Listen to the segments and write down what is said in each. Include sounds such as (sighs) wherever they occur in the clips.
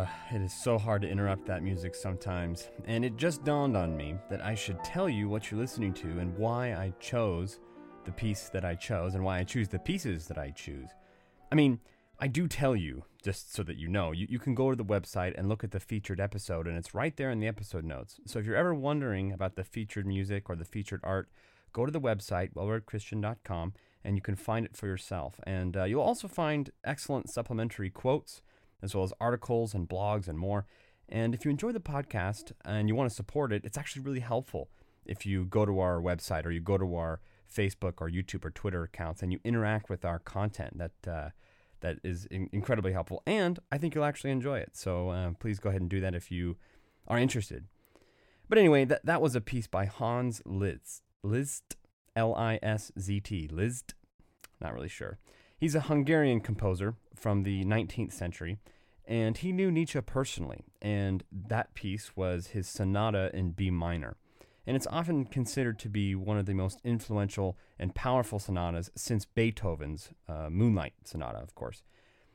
Uh, it is so hard to interrupt that music sometimes, and it just dawned on me that I should tell you what you're listening to and why I chose the piece that I chose and why I choose the pieces that I choose. I mean, I do tell you, just so that you know, you, you can go to the website and look at the featured episode, and it's right there in the episode notes. So if you're ever wondering about the featured music or the featured art, go to the website, wellreadchristian.com, and you can find it for yourself. And uh, you'll also find excellent supplementary quotes as well as articles and blogs and more. And if you enjoy the podcast and you want to support it, it's actually really helpful if you go to our website or you go to our Facebook or YouTube or Twitter accounts and you interact with our content. That uh, that is in- incredibly helpful, and I think you'll actually enjoy it. So uh, please go ahead and do that if you are interested. But anyway, that that was a piece by Hans Liszt, Liszt, L-I-S-Z-T, Liszt. Not really sure. He's a Hungarian composer from the 19th century, and he knew Nietzsche personally, and that piece was his sonata in B minor. And it's often considered to be one of the most influential and powerful sonatas since Beethoven's uh, Moonlight Sonata, of course.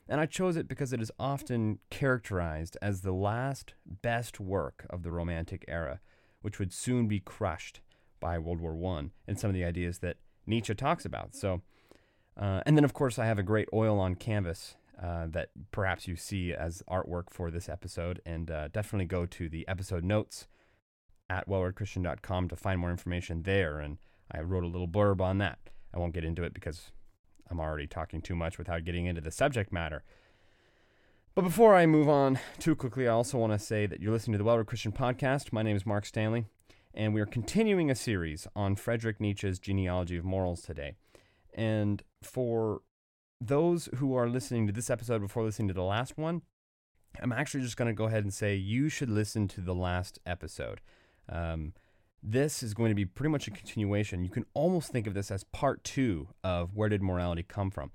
And I chose it because it is often characterized as the last best work of the Romantic era, which would soon be crushed by World War I and some of the ideas that Nietzsche talks about. So, uh, and then, of course, I have a great oil on canvas uh, that perhaps you see as artwork for this episode. And uh, definitely go to the episode notes at wellreadchristian.com to find more information there. And I wrote a little blurb on that. I won't get into it because I'm already talking too much without getting into the subject matter. But before I move on too quickly, I also want to say that you're listening to the Well Christian Podcast. My name is Mark Stanley, and we are continuing a series on Friedrich Nietzsche's genealogy of morals today. And for those who are listening to this episode before listening to the last one, I'm actually just going to go ahead and say you should listen to the last episode. Um, this is going to be pretty much a continuation. You can almost think of this as part two of Where Did Morality Come From?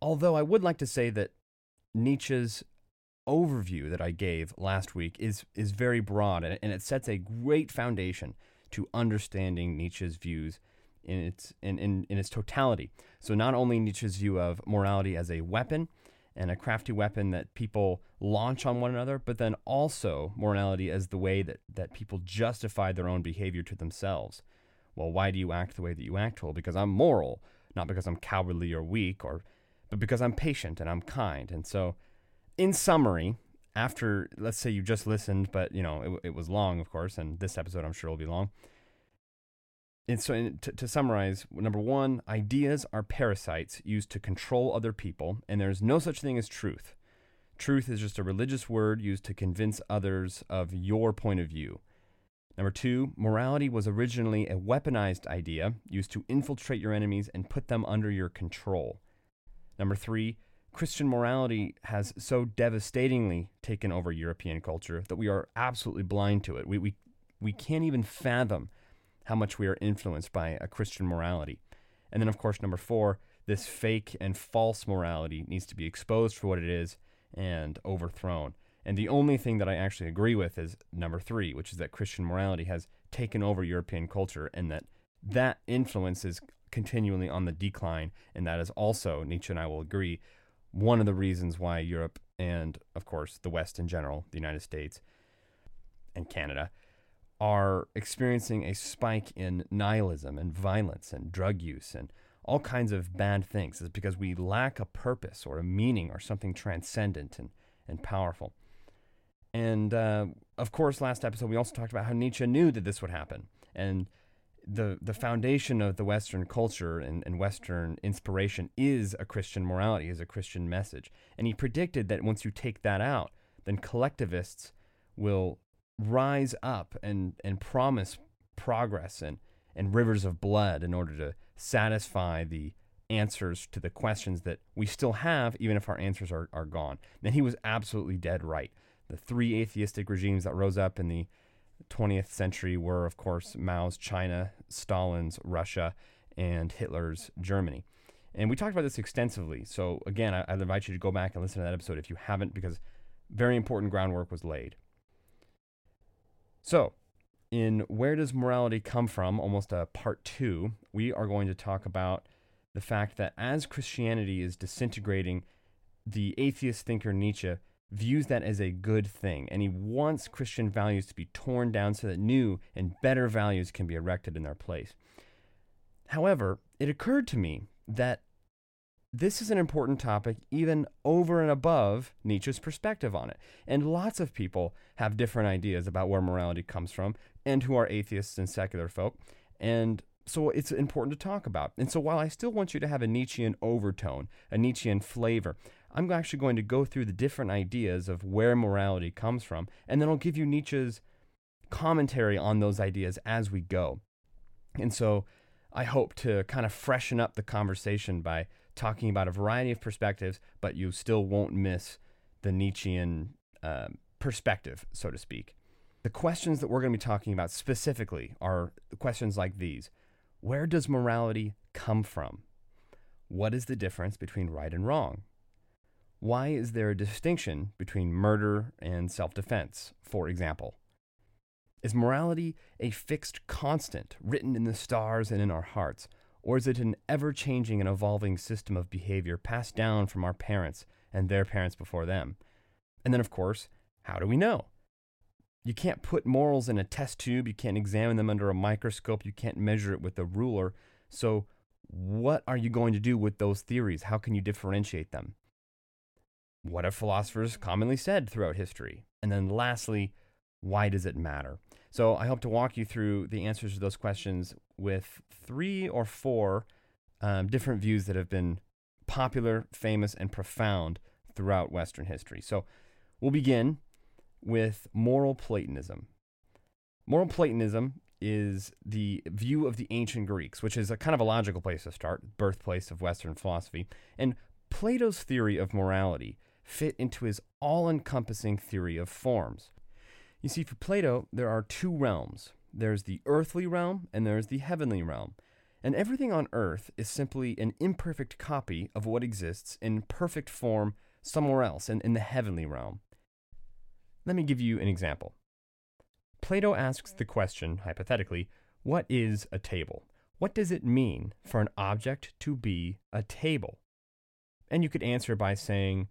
Although I would like to say that Nietzsche's overview that I gave last week is, is very broad and, and it sets a great foundation to understanding Nietzsche's views in its, in, in, in its totality. So, not only Nietzsche's view of morality as a weapon, and a crafty weapon that people launch on one another, but then also morality as the way that, that people justify their own behavior to themselves. Well, why do you act the way that you act? Well, because I'm moral, not because I'm cowardly or weak, or but because I'm patient and I'm kind. And so, in summary, after let's say you just listened, but you know it, it was long, of course, and this episode I'm sure will be long. And so, in, to, to summarize, number one, ideas are parasites used to control other people, and there's no such thing as truth. Truth is just a religious word used to convince others of your point of view. Number two, morality was originally a weaponized idea used to infiltrate your enemies and put them under your control. Number three, Christian morality has so devastatingly taken over European culture that we are absolutely blind to it. We, we, we can't even fathom how much we are influenced by a Christian morality. And then, of course, number four, this fake and false morality needs to be exposed for what it is and overthrown. And the only thing that I actually agree with is number three, which is that Christian morality has taken over European culture and that that influence is continually on the decline. And that is also, Nietzsche and I will agree, one of the reasons why Europe and, of course, the West in general, the United States and Canada, are experiencing a spike in nihilism and violence and drug use and all kinds of bad things is because we lack a purpose or a meaning or something transcendent and, and powerful. And uh, of course, last episode, we also talked about how Nietzsche knew that this would happen. And the, the foundation of the Western culture and, and Western inspiration is a Christian morality, is a Christian message. And he predicted that once you take that out, then collectivists will rise up and, and promise progress and, and rivers of blood in order to satisfy the answers to the questions that we still have, even if our answers are, are gone. And he was absolutely dead right. The three atheistic regimes that rose up in the 20th century were, of course, Mao's China, Stalin's Russia, and Hitler's Germany. And we talked about this extensively. So, again, I, I'd invite you to go back and listen to that episode if you haven't, because very important groundwork was laid. So, in Where Does Morality Come From, almost a part two, we are going to talk about the fact that as Christianity is disintegrating, the atheist thinker Nietzsche views that as a good thing, and he wants Christian values to be torn down so that new and better values can be erected in their place. However, it occurred to me that this is an important topic even over and above Nietzsche's perspective on it. And lots of people have different ideas about where morality comes from and who are atheists and secular folk. And so it's important to talk about. And so while I still want you to have a Nietzschean overtone, a Nietzschean flavor, I'm actually going to go through the different ideas of where morality comes from, and then I'll give you Nietzsche's commentary on those ideas as we go. And so I hope to kind of freshen up the conversation by talking about a variety of perspectives, but you still won't miss the Nietzschean uh, perspective, so to speak. The questions that we're going to be talking about specifically are questions like these Where does morality come from? What is the difference between right and wrong? Why is there a distinction between murder and self defense, for example? Is morality a fixed constant written in the stars and in our hearts, or is it an ever changing and evolving system of behavior passed down from our parents and their parents before them? And then, of course, how do we know? You can't put morals in a test tube, you can't examine them under a microscope, you can't measure it with a ruler. So, what are you going to do with those theories? How can you differentiate them? What have philosophers commonly said throughout history? And then lastly, why does it matter? So I hope to walk you through the answers to those questions with three or four um, different views that have been popular, famous, and profound throughout Western history. So we'll begin with moral Platonism. Moral Platonism is the view of the ancient Greeks, which is a kind of a logical place to start, birthplace of Western philosophy. And Plato's theory of morality fit into his all encompassing theory of forms. You see, for Plato, there are two realms there's the earthly realm and there's the heavenly realm. And everything on earth is simply an imperfect copy of what exists in perfect form somewhere else in, in the heavenly realm. Let me give you an example. Plato asks the question, hypothetically, what is a table? What does it mean for an object to be a table? And you could answer by saying,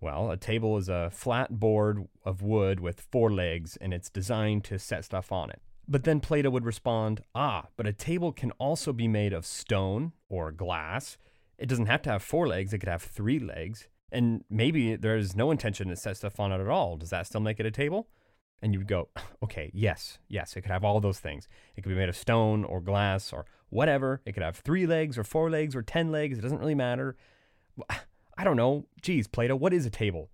well, a table is a flat board of wood with four legs, and it's designed to set stuff on it. But then Plato would respond, ah, but a table can also be made of stone or glass. It doesn't have to have four legs, it could have three legs. And maybe there's no intention to set stuff on it at all. Does that still make it a table? And you would go, (laughs) okay, yes, yes, it could have all those things. It could be made of stone or glass or whatever. It could have three legs or four legs or ten legs. It doesn't really matter. I don't know, geez, Plato, what is a table?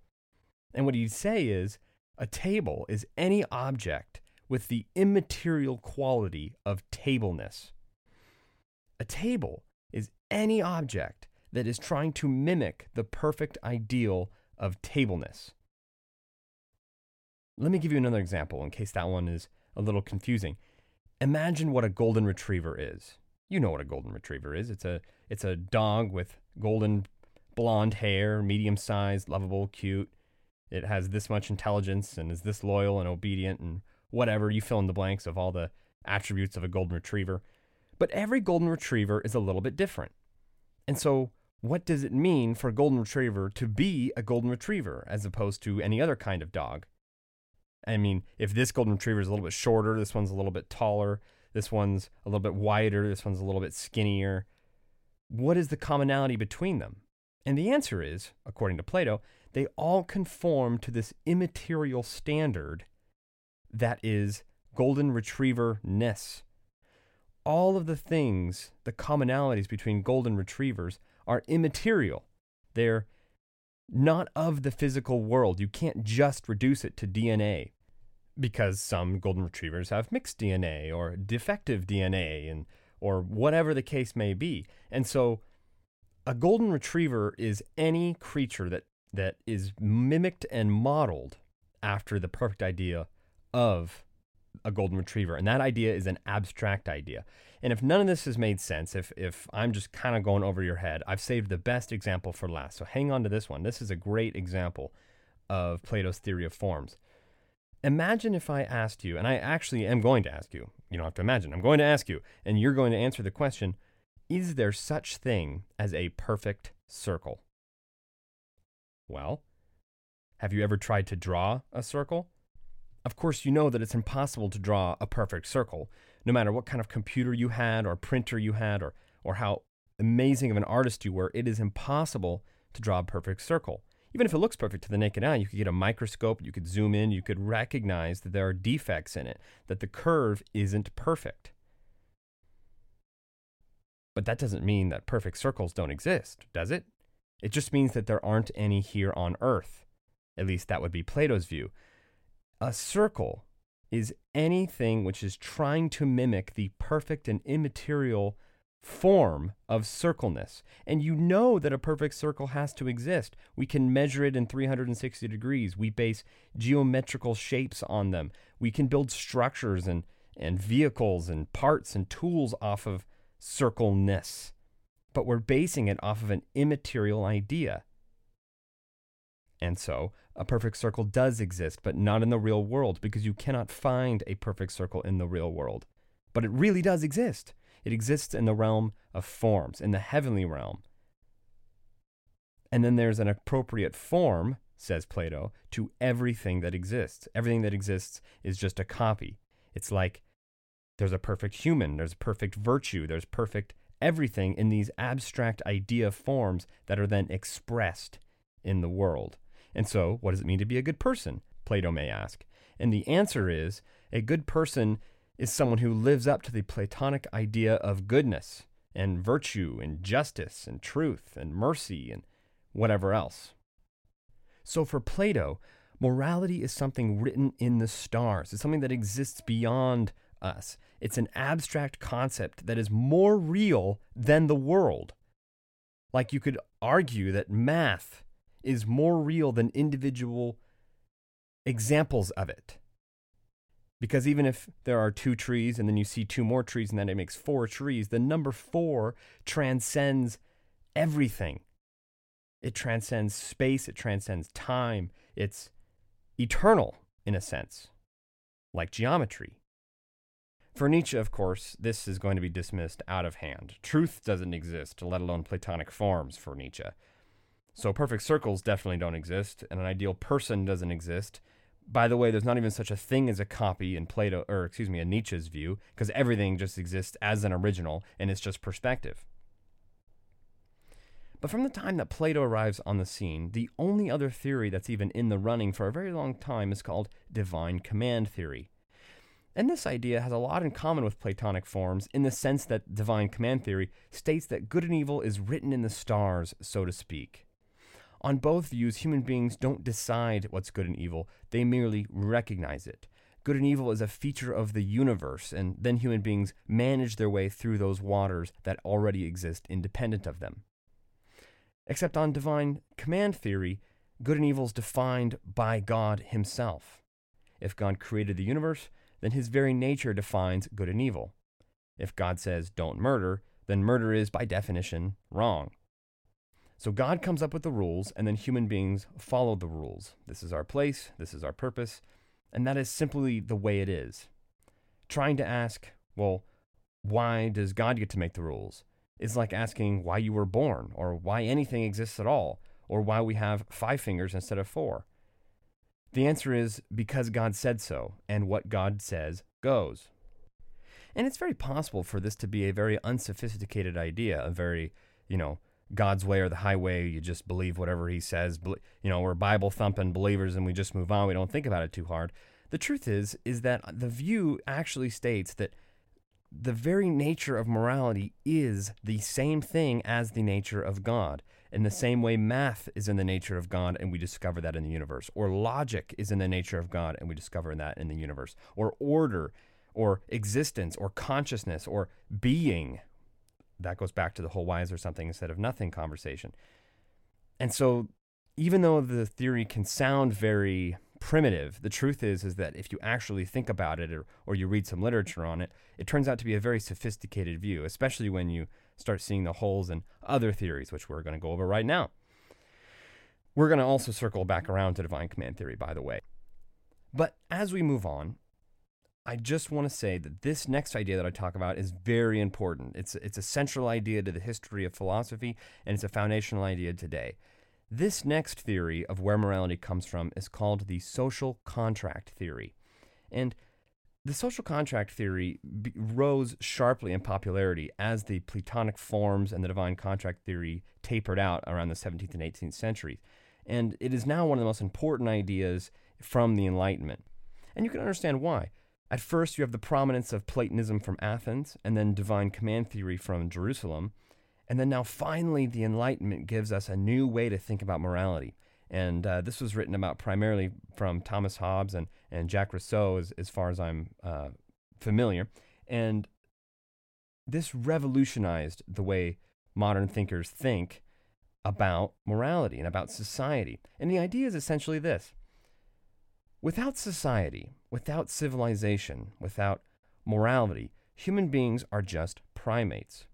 And what he'd say is a table is any object with the immaterial quality of tableness. A table is any object that is trying to mimic the perfect ideal of tableness. Let me give you another example in case that one is a little confusing. Imagine what a golden retriever is. You know what a golden retriever is. It's a it's a dog with golden blonde hair, medium sized, lovable, cute. It has this much intelligence and is this loyal and obedient and whatever. You fill in the blanks of all the attributes of a golden retriever. But every golden retriever is a little bit different. And so, what does it mean for a golden retriever to be a golden retriever as opposed to any other kind of dog? I mean, if this golden retriever is a little bit shorter, this one's a little bit taller, this one's a little bit wider, this one's a little bit skinnier, what is the commonality between them? And the answer is, according to Plato, they all conform to this immaterial standard that is golden retriever ness. All of the things, the commonalities between golden retrievers, are immaterial. They're not of the physical world. You can't just reduce it to DNA because some golden retrievers have mixed DNA or defective DNA and or whatever the case may be. And so a golden retriever is any creature that that is mimicked and modeled after the perfect idea of a golden retriever. And that idea is an abstract idea. And if none of this has made sense if if i'm just kind of going over your head i've saved the best example for last. So hang on to this one. This is a great example of plato's theory of forms. Imagine if i asked you and i actually am going to ask you you don't have to imagine i'm going to ask you and you're going to answer the question is there such thing as a perfect circle? Well, Have you ever tried to draw a circle? Of course, you know that it's impossible to draw a perfect circle, no matter what kind of computer you had, or printer you had, or, or how amazing of an artist you were. It is impossible to draw a perfect circle. Even if it looks perfect to the naked eye, you could get a microscope, you could zoom in, you could recognize that there are defects in it, that the curve isn't perfect. But that doesn't mean that perfect circles don't exist, does it? It just means that there aren't any here on Earth. At least that would be Plato's view. A circle is anything which is trying to mimic the perfect and immaterial form of circleness. And you know that a perfect circle has to exist. We can measure it in 360 degrees. We base geometrical shapes on them. We can build structures and, and vehicles and parts and tools off of circleness. But we're basing it off of an immaterial idea. And so, a perfect circle does exist, but not in the real world because you cannot find a perfect circle in the real world. But it really does exist. It exists in the realm of forms, in the heavenly realm. And then there's an appropriate form, says Plato, to everything that exists. Everything that exists is just a copy. It's like there's a perfect human, there's perfect virtue, there's perfect everything in these abstract idea forms that are then expressed in the world. And so, what does it mean to be a good person? Plato may ask. And the answer is a good person is someone who lives up to the Platonic idea of goodness and virtue and justice and truth and mercy and whatever else. So for Plato, morality is something written in the stars. It's something that exists beyond us. It's an abstract concept that is more real than the world. Like you could argue that math is more real than individual examples of it. Because even if there are two trees and then you see two more trees and then it makes four trees, the number four transcends everything. It transcends space, it transcends time. It's eternal in a sense, like geometry. For Nietzsche, of course, this is going to be dismissed out of hand. Truth doesn't exist, let alone Platonic forms for Nietzsche. So perfect circles definitely don't exist, and an ideal person doesn't exist, by the way, there's not even such a thing as a copy in Plato, or excuse me, in Nietzsche's view, because everything just exists as an original and it's just perspective. But from the time that Plato arrives on the scene, the only other theory that's even in the running for a very long time is called divine command theory. And this idea has a lot in common with Platonic forms in the sense that divine command theory states that good and evil is written in the stars, so to speak. On both views, human beings don't decide what's good and evil, they merely recognize it. Good and evil is a feature of the universe, and then human beings manage their way through those waters that already exist independent of them. Except on divine command theory, good and evil is defined by God Himself. If God created the universe, then His very nature defines good and evil. If God says don't murder, then murder is by definition wrong. So God comes up with the rules, and then human beings follow the rules. This is our place, this is our purpose, and that is simply the way it is. Trying to ask, well, why does God get to make the rules? is like asking why you were born, or why anything exists at all, or why we have five fingers instead of four. The answer is because God said so, and what God says goes. And it's very possible for this to be a very unsophisticated idea, a very, you know, God's way or the highway. You just believe whatever He says. You know, we're Bible thumping believers, and we just move on. We don't think about it too hard. The truth is, is that the view actually states that the very nature of morality is the same thing as the nature of God. In the same way, math is in the nature of God, and we discover that in the universe. Or logic is in the nature of God, and we discover that in the universe. Or order, or existence, or consciousness, or being, that goes back to the whole why is there something instead of nothing conversation. And so even though the theory can sound very primitive, the truth is is that if you actually think about it or, or you read some literature on it, it turns out to be a very sophisticated view, especially when you start seeing the holes in other theories, which we're going to go over right now. We're going to also circle back around to divine command theory, by the way. But as we move on, I just want to say that this next idea that I talk about is very important. It's, it's a central idea to the history of philosophy, and it's a foundational idea today. This next theory of where morality comes from is called the social contract theory. And the social contract theory b- rose sharply in popularity as the Platonic forms and the divine contract theory tapered out around the 17th and 18th centuries. And it is now one of the most important ideas from the Enlightenment. And you can understand why. At first, you have the prominence of Platonism from Athens, and then divine command theory from Jerusalem. And then now, finally, the Enlightenment gives us a new way to think about morality. And uh, this was written about primarily from Thomas Hobbes and, and Jacques Rousseau, as, as far as I'm uh, familiar. And this revolutionized the way modern thinkers think about morality and about society. And the idea is essentially this without society, without civilization, without morality, human beings are just primates.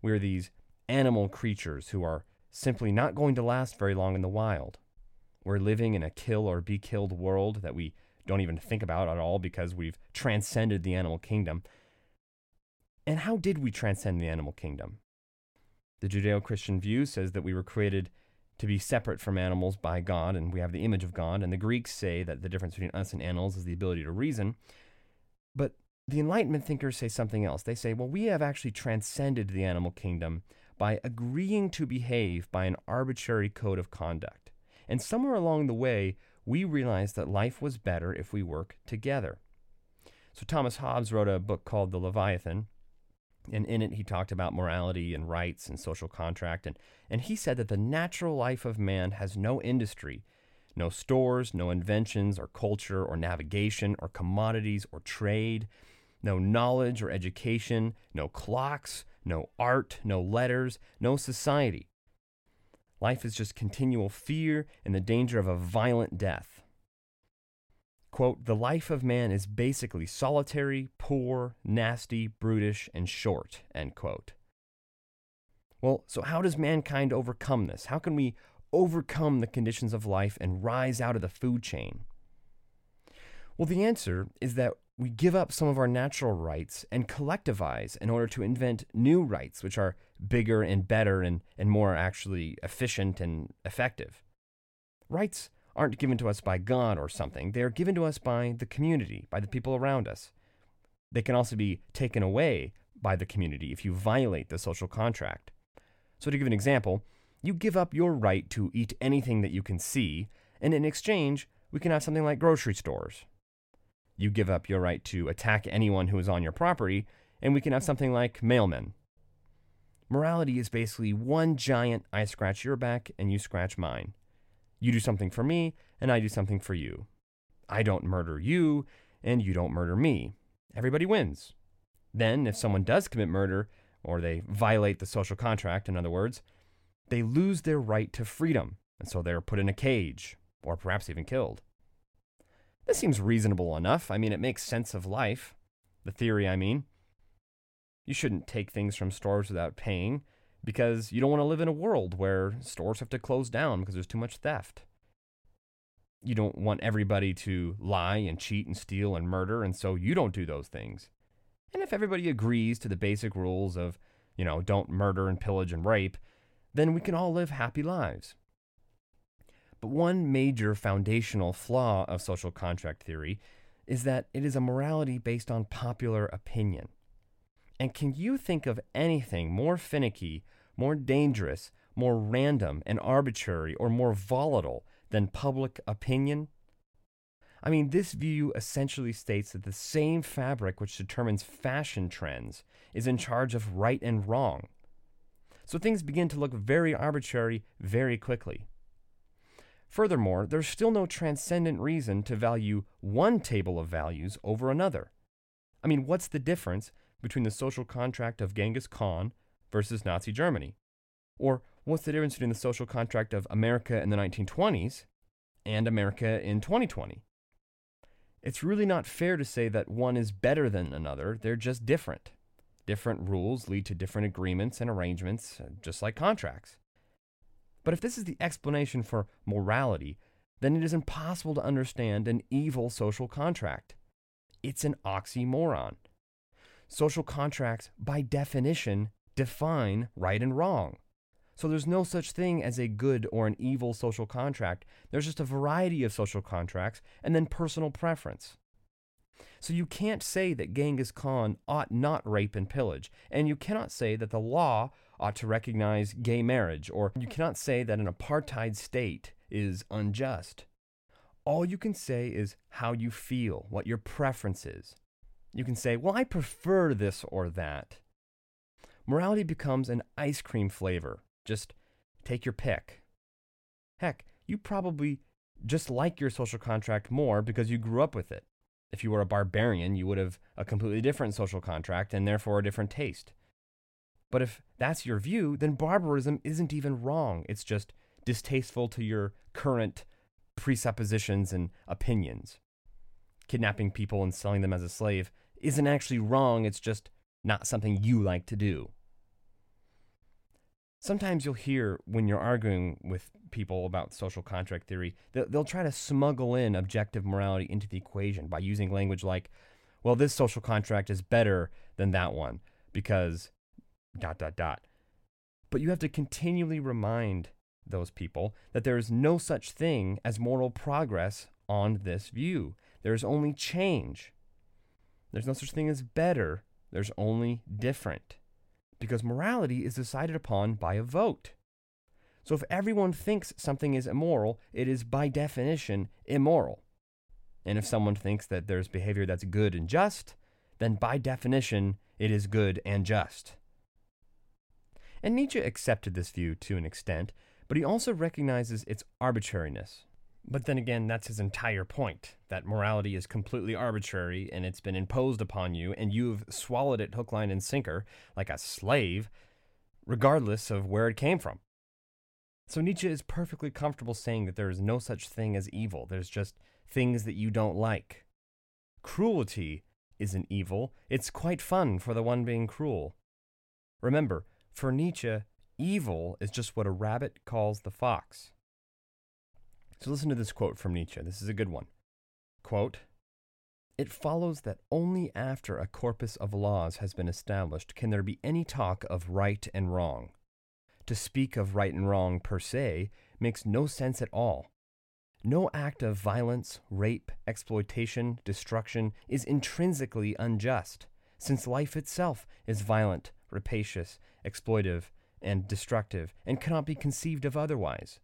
We are these animal creatures who are simply not going to last very long in the wild. We're living in a kill or be killed world that we don't even think about at all because we've transcended the animal kingdom. And how did we transcend the animal kingdom? The Judeo Christian view says that we were created to be separate from animals by God and we have the image of God. And the Greeks say that the difference between us and animals is the ability to reason. But the Enlightenment thinkers say something else. They say, well, we have actually transcended the animal kingdom by agreeing to behave by an arbitrary code of conduct. And somewhere along the way, we realized that life was better if we work together. So Thomas Hobbes wrote a book called The Leviathan, and in it he talked about morality and rights and social contract, and, and he said that the natural life of man has no industry, no stores, no inventions or culture or navigation or commodities or trade, no knowledge or education, no clocks, no art, no letters, no society. Life is just continual fear and the danger of a violent death. Quote, the life of man is basically solitary, poor, nasty, brutish, and short, end quote. Well, so how does mankind overcome this? How can we overcome the conditions of life and rise out of the food chain? Well, the answer is that we give up some of our natural rights and collectivize in order to invent new rights, which are bigger and better and, and more actually efficient and effective. Rights aren't given to us by God or something, they are given to us by the community, by the people around us. They can also be taken away by the community if you violate the social contract. So, to give an example, you give up your right to eat anything that you can see, and in exchange, we can have something like grocery stores you give up your right to attack anyone who is on your property, and we can have something like mailmen. Morality is basically one giant I scratch your back and you scratch mine. You do something for me, and I do something for you. I don't murder you, and you don't murder me. Everybody wins. Then, if someone does commit murder, or they violate the social contract, in other words, they lose their right to freedom, and so they're put in a cage, or perhaps even killed. This seems reasonable enough. I mean, it makes sense of life. The theory, I mean. You shouldn't take things from stores without paying because you don't want to live in a world where stores have to close down because there's too much theft. You don't want everybody to lie and cheat and steal and murder, and so you don't do those things. And if everybody agrees to the basic rules of, you know, don't murder and pillage and rape, then we can all live happy lives. But one major foundational flaw of social contract theory is that it is a morality based on popular opinion. And can you think of anything more finicky, more dangerous, more random and arbitrary, or more volatile than public opinion? I mean, this view essentially states that the same fabric which determines fashion trends is in charge of right and wrong. So things begin to look very arbitrary very quickly. Furthermore, there's still no transcendent reason to value one table of values over another. I mean, what's the difference between the social contract of Genghis Khan versus Nazi Germany? Or what's the difference between the social contract of America in the 1920s and America in 2020? It's really not fair to say that one is better than another, they're just different. Different rules lead to different agreements and arrangements, uh, just like contracts. But if this is the explanation for morality, then it is impossible to understand an evil social contract. It's an oxymoron. Social contracts, by definition, define right and wrong. So there's no such thing as a good or an evil social contract. There's just a variety of social contracts and then personal preference. So you can't say that Genghis Khan ought not rape and pillage, and you cannot say that the law ought to recognize gay marriage, or you cannot say that an apartheid state is unjust. All you can say is how you feel, what your preference is. You can say, well, I prefer this or that. Morality becomes an ice cream flavor. Just take your pick. Heck, you probably just like your social contract more because you grew up with it. If you were a barbarian, you would have a completely different social contract and therefore a different taste. But if that's your view, then barbarism isn't even wrong. It's just distasteful to your current presuppositions and opinions. Kidnapping people and selling them as a slave isn't actually wrong, it's just not something you like to do. Sometimes you'll hear when you're arguing with people about social contract theory, they'll, try to smuggle in objective morality into the equation by using language like, well, this social contract is better than that one because dot, dot, dot. But you have to continually remind those people that there is no such thing as moral progress on this view. There is only change. There's no such thing as better, there's only different. Because morality is decided upon by a vote. So if everyone thinks something is immoral, it is by definition immoral. And if someone thinks that there's behavior that's good and just, then by definition it is good and just. And Nietzsche accepted this view to an extent, but he also recognizes its arbitrariness. But then again, that's his entire point that morality is completely arbitrary and it's been imposed upon you, and you've swallowed it hook, line, and sinker like a slave, regardless of where it came from. So Nietzsche is perfectly comfortable saying that there is no such thing as evil. There's just things that you don't like. Cruelty isn't evil. It's quite fun for the one being cruel. Remember, for Nietzsche, evil is just what a rabbit calls the fox. So listen to this quote from Nietzsche. This is a good one. Quote, it follows that only after a corpus of laws has been established can there be any talk of right and wrong. To speak of right and wrong per se makes no sense at all. No act of violence, rape, exploitation, destruction is intrinsically unjust, since life itself is violent, rapacious, exploitive, and destructive, and cannot be conceived of otherwise.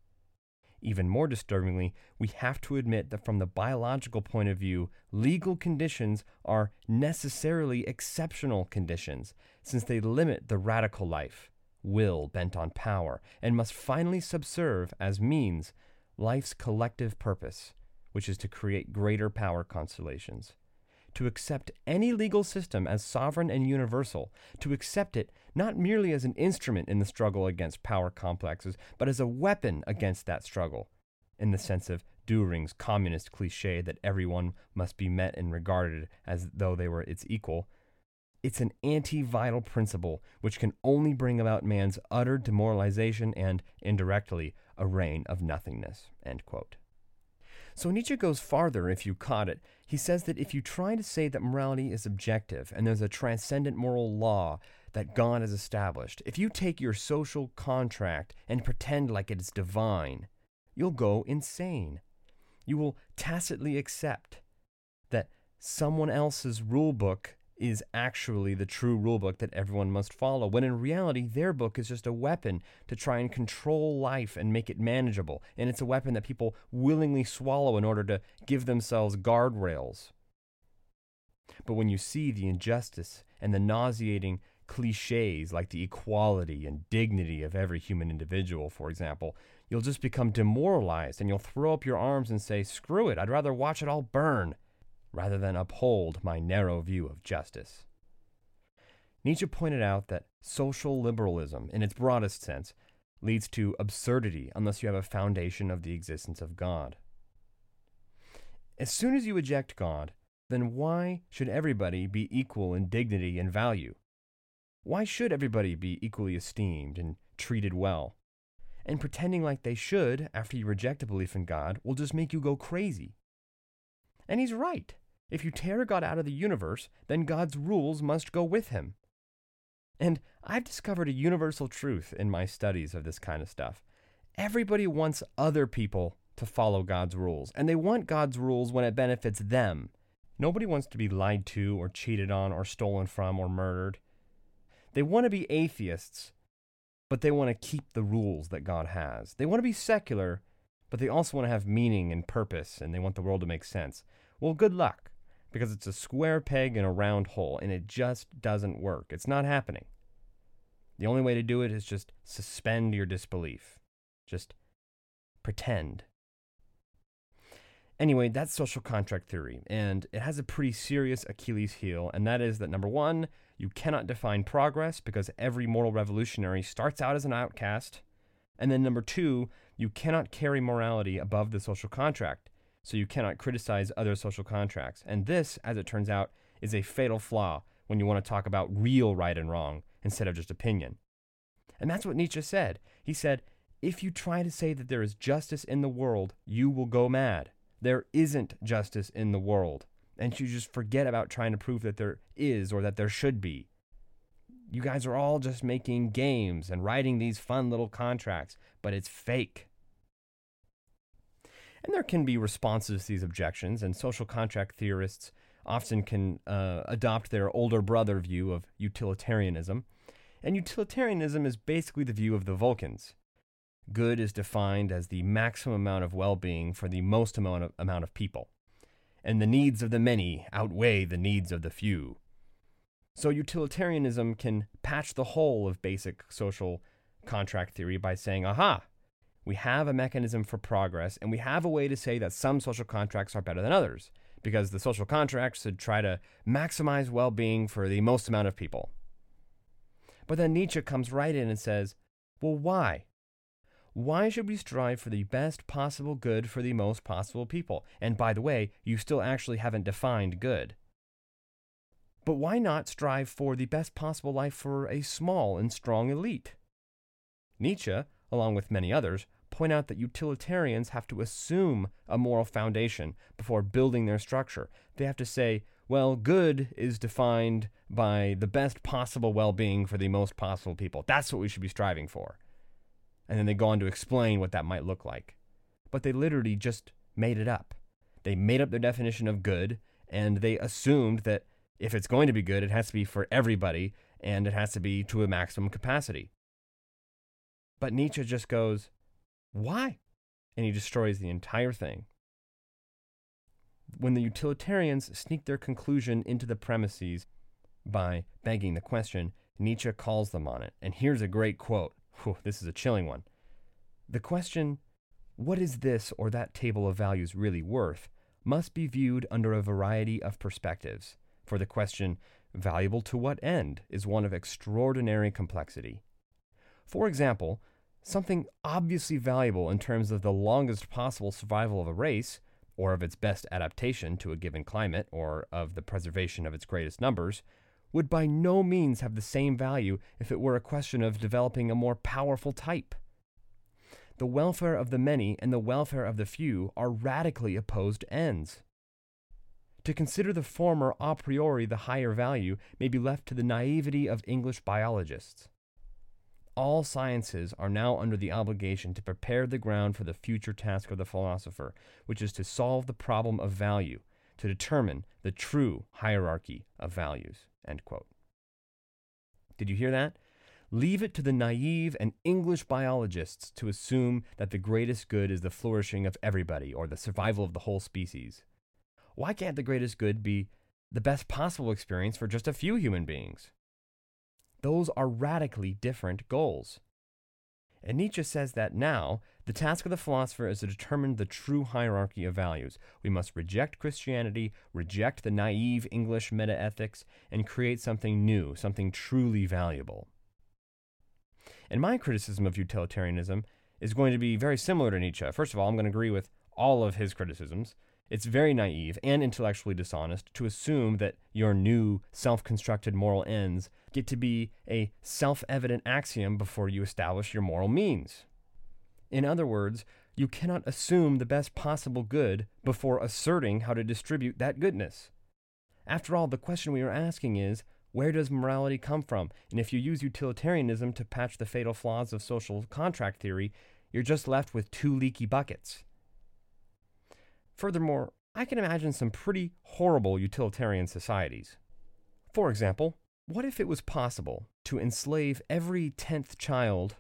Even more disturbingly, we have to admit that from the biological point of view, legal conditions are necessarily exceptional conditions, since they limit the radical life will bent on power, and must finally subserve as means life's collective purpose, which is to create greater power constellations. To accept any legal system as sovereign and universal, to accept it not merely as an instrument in the struggle against power complexes, but as a weapon against that struggle, in the sense of Dühring's communist cliche that everyone must be met and regarded as though they were its equal, it's an anti vital principle which can only bring about man's utter demoralization and, indirectly, a reign of nothingness. So Nietzsche goes farther if you caught it. He says that if you try to say that morality is objective and there's a transcendent moral law that God has established, if you take your social contract and pretend like it is divine, you'll go insane. You will tacitly accept that someone else's rule book is actually the true rulebook that everyone must follow, when in reality, their book is just a weapon to try and control life and make it manageable. And it's a weapon that people willingly swallow in order to give themselves guardrails. But when you see the injustice and the nauseating cliches like the equality and dignity of every human individual, for example, you'll just become demoralized and you'll throw up your arms and say, screw it, I'd rather watch it all burn rather than uphold my narrow view of justice. Nietzsche pointed out that social liberalism, in its broadest sense, leads to absurdity unless you have a foundation of the existence of God. As soon as you eject God, then why should everybody be equal in dignity and value? Why should everybody be equally esteemed and treated well? And pretending like they should after you reject a belief in God will just make you go crazy. And he's right. If you tear God out of the universe, then God's rules must go with him. And I've discovered a universal truth in my studies of this kind of stuff. Everybody wants other people to follow God's rules, and they want God's rules when it benefits them. Nobody wants to be lied to or cheated on or stolen from or murdered. They want to be atheists, but they want to keep the rules that God has. They want to be secular, but they also want to have meaning and purpose, and they want the world to make sense. Well, good luck, because it's a square peg in a round hole, and it just doesn't work. It's not happening. The only way to do it is just suspend your disbelief. Just pretend. Anyway, that's social contract theory, and it has a pretty serious Achilles heel, and that is that number one, you cannot define progress because every moral revolutionary starts out as an outcast. And then number two, you cannot carry morality above the social contract, so you cannot criticize other social contracts. And this, as it turns out, is a fatal flaw when you want to talk about real right and wrong instead of just opinion. And that's what Nietzsche said. He said, if you try to say that there is justice in the world, you will go mad. There isn't justice in the world. And you just forget about trying to prove that there is or that there should be. You guys are all just making games and writing these fun little contracts, but it's fake. And there can be responses to these objections, and social contract theorists often can uh, adopt their older brother view of utilitarianism. And utilitarianism is basically the view of the Vulcans. Good is defined as the maximum amount of well being for the most amount of, amount of people. And the needs of the many outweigh the needs of the few. So utilitarianism can patch the hole of basic social contract theory by saying, aha, we have a mechanism for progress, and we have a way to say that some social contracts are better than others, because the social contracts should try to maximize well being for the most amount of people. But then Nietzsche comes right in and says, well, why? Why should we strive for the best possible good for the most possible people? And by the way, you still actually haven't defined good. But why not strive for the best possible life for a small and strong elite? Nietzsche, along with many others, point out that utilitarians have to assume a moral foundation before building their structure. They have to say, well, good is defined by the best possible well being for the most possible people. That's what we should be striving for and then they go on to explain what that might look like. But they literally just made it up. They made up their definition of good, and they assumed that if it's going to be good, it has to be for everybody, and it has to be to a maximum capacity. But Nietzsche just goes, Why? And he destroys the entire thing. When the utilitarians sneak their conclusion into the premises by begging the question, Nietzsche calls them on it. And here's a great quote Whew, this is a chilling one. The question, what is this or that table of values really worth, must be viewed under a variety of perspectives, for the question, valuable to what end, is one of extraordinary complexity. For example, something obviously valuable in terms of the longest possible survival of a race, or of its best adaptation to a given climate, or of the preservation of its greatest numbers, would by no means have the same value if it were a question of developing a more powerful type. The welfare of the many and the welfare of the few are radically opposed ends. To consider the former a priori the higher value may be left to the naivety of English biologists. All sciences are now under the obligation to prepare the ground for the future task of the philosopher, which is to solve the problem of value, to determine the true hierarchy of values. Did you hear that? Leave it to the naive and English biologists to assume that the greatest good is the flourishing of everybody or the survival of the whole species. Why can't the greatest good be the best possible experience for just a few human beings? Those are radically different goals. And Nietzsche says that now, the task of the philosopher is to determine the true hierarchy of values. We must reject Christianity, reject the naive English metaethics, and create something new, something truly valuable. And my criticism of utilitarianism is going to be very similar to Nietzsche. First of all, I'm going to agree with all of his criticisms. It's very naive and intellectually dishonest to assume that your new self constructed moral ends get to be a self evident axiom before you establish your moral means. In other words, you cannot assume the best possible good before asserting how to distribute that goodness. After all, the question we are asking is where does morality come from? And if you use utilitarianism to patch the fatal flaws of social contract theory, you're just left with two leaky buckets. Furthermore, I can imagine some pretty horrible utilitarian societies. For example, what if it was possible to enslave every 10th child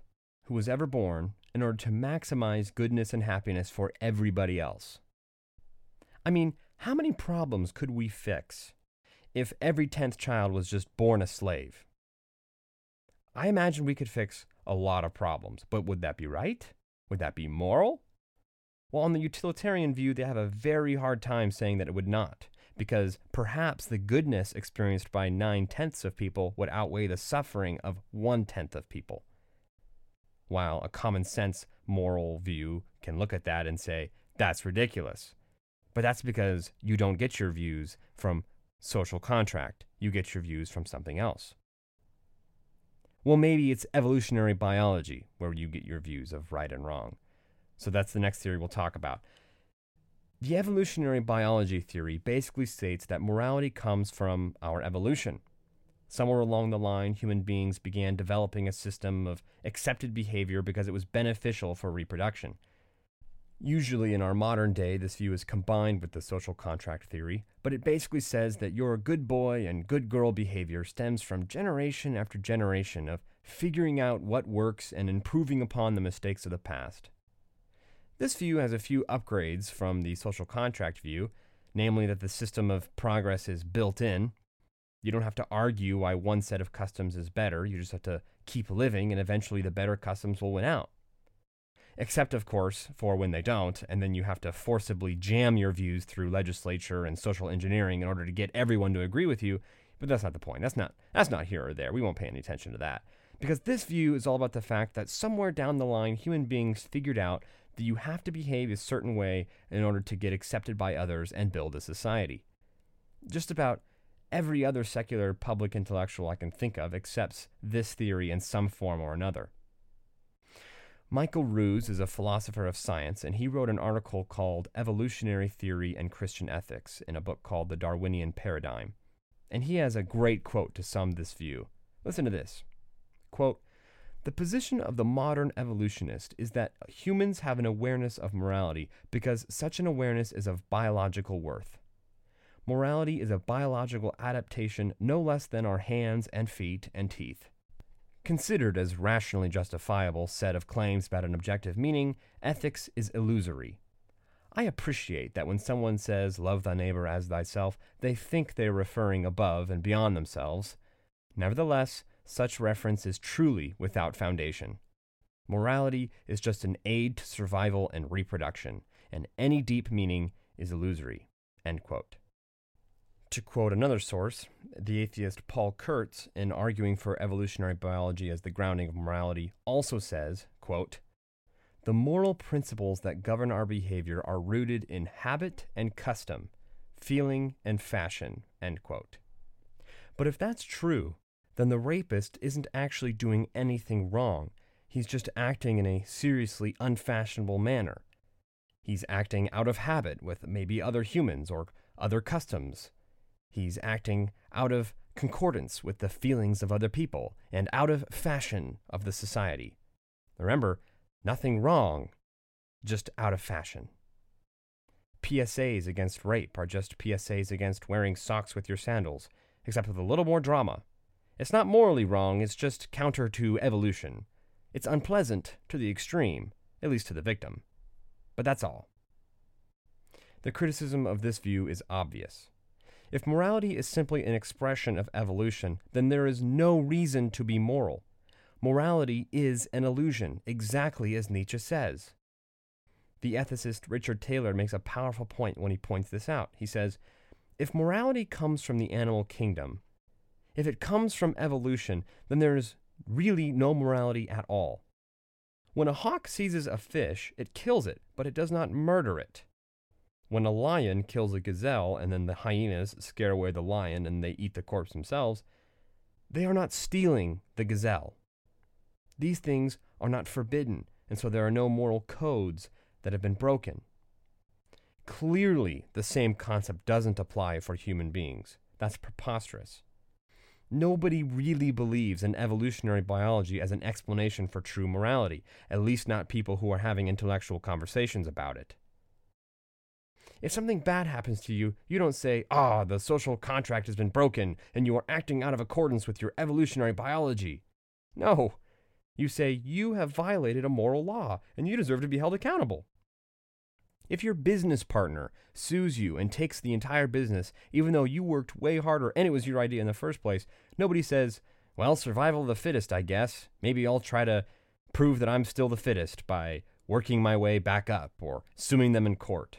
who was ever born in order to maximize goodness and happiness for everybody else? I mean, how many problems could we fix if every 10th child was just born a slave? I imagine we could fix a lot of problems, but would that be right? Would that be moral? Well, on the utilitarian view, they have a very hard time saying that it would not, because perhaps the goodness experienced by nine tenths of people would outweigh the suffering of one tenth of people. While a common sense moral view can look at that and say, that's ridiculous. But that's because you don't get your views from social contract, you get your views from something else. Well, maybe it's evolutionary biology where you get your views of right and wrong. So that's the next theory we'll talk about. The evolutionary biology theory basically states that morality comes from our evolution. Somewhere along the line, human beings began developing a system of accepted behavior because it was beneficial for reproduction. Usually, in our modern day, this view is combined with the social contract theory, but it basically says that your good boy and good girl behavior stems from generation after generation of figuring out what works and improving upon the mistakes of the past. This view has a few upgrades from the social contract view, namely that the system of progress is built in, you don't have to argue why one set of customs is better. You just have to keep living, and eventually the better customs will win out. Except, of course, for when they don't, and then you have to forcibly jam your views through legislature and social engineering in order to get everyone to agree with you. But that's not the point. That's not that's not here or there. We won't pay any attention to that. Because this view is all about the fact that somewhere down the line human beings figured out that you have to behave a certain way in order to get accepted by others and build a society. Just about every other secular public intellectual I can think of accepts this theory in some form or another. Michael Ruse is a philosopher of science, and he wrote an article called Evolutionary Theory and Christian Ethics in a book called The Darwinian Paradigm. And he has a great quote to sum this view. Listen to this quote, The position of the modern evolutionist is that humans have an awareness of morality because such an awareness is of biological worth. Morality is a biological adaptation no less than our hands and feet and teeth. Considered as rationally justifiable set of claims about an objective meaning, ethics is illusory. I appreciate that when someone says, Love thy neighbor as thyself, they think they're referring above and beyond themselves. Nevertheless, such reference is truly without foundation. Morality is just an aid to survival and reproduction, and any deep meaning is illusory. To quote another source, the atheist Paul Kurtz, in arguing for evolutionary biology as the grounding of morality, also says, quote, The moral principles that govern our behavior are rooted in habit and custom, feeling and fashion. End quote. But if that's true, then the rapist isn't actually doing anything wrong. He's just acting in a seriously unfashionable manner. He's acting out of habit with maybe other humans or other customs He's acting out of concordance with the feelings of other people and out of fashion of the society. Remember, nothing wrong, just out of fashion. PSAs against rape are just PSAs against wearing socks with your sandals, except with a little more drama. It's not morally wrong, it's just counter to evolution. It's unpleasant to the extreme, at least to the victim. But that's all. The criticism of this view is obvious. If morality is simply an expression of evolution, then there is no reason to be moral. Morality is an illusion, exactly as Nietzsche says. The ethicist Richard Taylor makes a powerful point when he points this out. He says, If morality comes from the animal kingdom, if it comes from evolution, then there is really no morality at all. When a hawk seizes a fish, it kills it, but it does not murder it. When a lion kills a gazelle and then the hyenas scare away the lion and they eat the corpse themselves, they are not stealing the gazelle. These things are not forbidden, and so there are no moral codes that have been broken. Clearly, the same concept doesn't apply for human beings. That's preposterous. Nobody really believes in evolutionary biology as an explanation for true morality, at least not people who are having intellectual conversations about it. If something bad happens to you, you don't say, ah, the social contract has been broken and you are acting out of accordance with your evolutionary biology. No. You say, you have violated a moral law and you deserve to be held accountable. If your business partner sues you and takes the entire business, even though you worked way harder and it was your idea in the first place, nobody says, well, survival of the fittest, I guess. Maybe I'll try to prove that I'm still the fittest by working my way back up or suing them in court.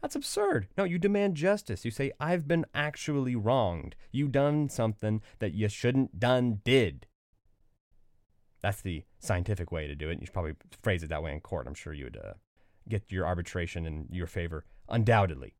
That's absurd. No, you demand justice. You say, I've been actually wronged. You done something that you shouldn't done did. That's the scientific way to do it. You should probably phrase it that way in court. I'm sure you would uh, get your arbitration in your favor, undoubtedly.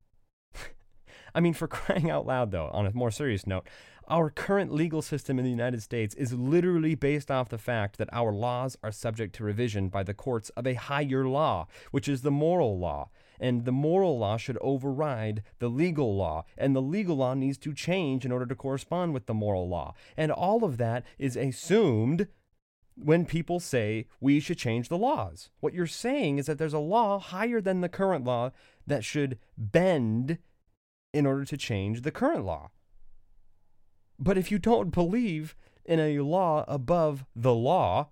(laughs) I mean, for crying out loud, though, on a more serious note, our current legal system in the United States is literally based off the fact that our laws are subject to revision by the courts of a higher law, which is the moral law. And the moral law should override the legal law, and the legal law needs to change in order to correspond with the moral law. And all of that is assumed when people say we should change the laws. What you're saying is that there's a law higher than the current law that should bend in order to change the current law. But if you don't believe in a law above the law,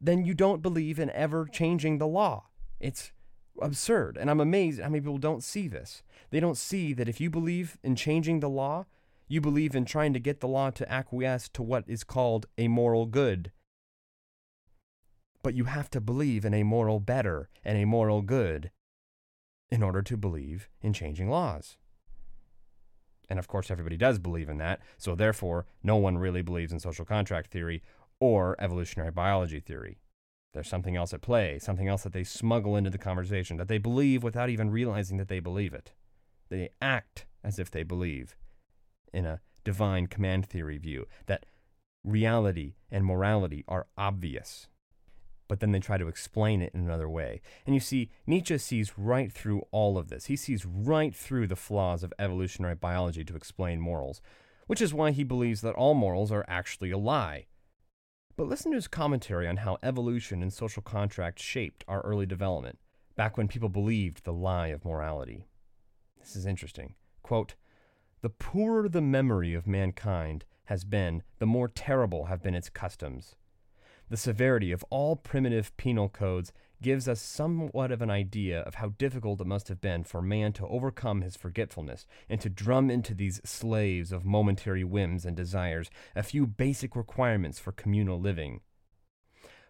then you don't believe in ever changing the law. It's absurd. And I'm amazed how many people don't see this. They don't see that if you believe in changing the law, you believe in trying to get the law to acquiesce to what is called a moral good. But you have to believe in a moral better and a moral good in order to believe in changing laws. And of course, everybody does believe in that, so therefore, no one really believes in social contract theory or evolutionary biology theory. There's something else at play, something else that they smuggle into the conversation, that they believe without even realizing that they believe it. They act as if they believe in a divine command theory view that reality and morality are obvious. But then they try to explain it in another way. And you see, Nietzsche sees right through all of this. He sees right through the flaws of evolutionary biology to explain morals, which is why he believes that all morals are actually a lie. But listen to his commentary on how evolution and social contract shaped our early development, back when people believed the lie of morality. This is interesting. Quote, the poorer the memory of mankind has been, the more terrible have been its customs. The severity of all primitive penal codes gives us somewhat of an idea of how difficult it must have been for man to overcome his forgetfulness and to drum into these slaves of momentary whims and desires a few basic requirements for communal living.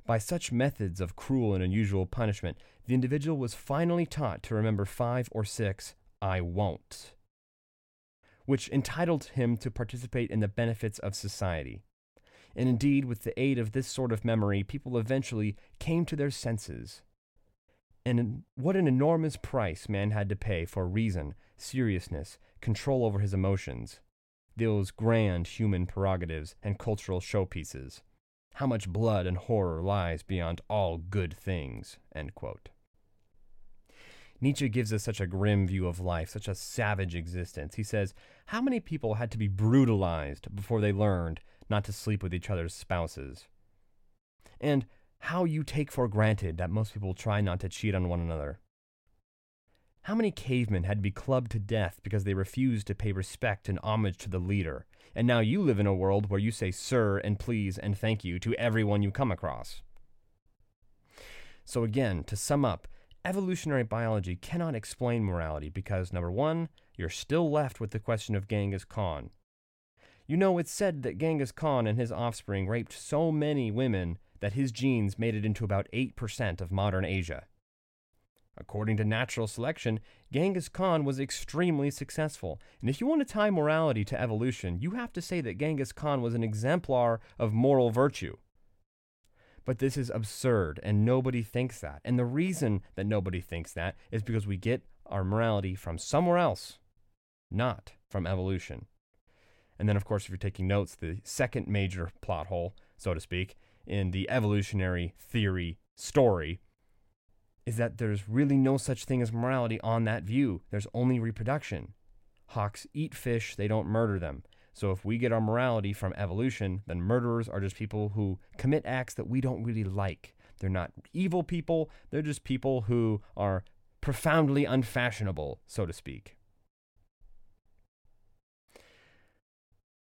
By such methods of cruel and unusual punishment, the individual was finally taught to remember five or six I won't which entitled him to participate in the benefits of society. And indeed, with the aid of this sort of memory, people eventually came to their senses. And what an enormous price man had to pay for reason, seriousness, control over his emotions, those grand human prerogatives and cultural showpieces. How much blood and horror lies beyond all good things. Nietzsche gives us such a grim view of life, such a savage existence. He says, How many people had to be brutalized before they learned not to sleep with each other's spouses? And how you take for granted that most people try not to cheat on one another. How many cavemen had to be clubbed to death because they refused to pay respect and homage to the leader? And now you live in a world where you say sir and please and thank you to everyone you come across. So, again, to sum up, evolutionary biology cannot explain morality because, number one, you're still left with the question of Genghis Khan. You know, it's said that Genghis Khan and his offspring raped so many women that his genes made it into about 8% of modern Asia. According to natural selection, Genghis Khan was extremely successful. And if you want to tie morality to evolution, you have to say that Genghis Khan was an exemplar of moral virtue. But this is absurd, and nobody thinks that. And the reason that nobody thinks that is because we get our morality from somewhere else, not from evolution. And then, of course, if you're taking notes, the second major plot hole, so to speak, in the evolutionary theory story is that there's really no such thing as morality on that view. There's only reproduction. Hawks eat fish, they don't murder them. So if we get our morality from evolution, then murderers are just people who commit acts that we don't really like. They're not evil people, they're just people who are profoundly unfashionable, so to speak.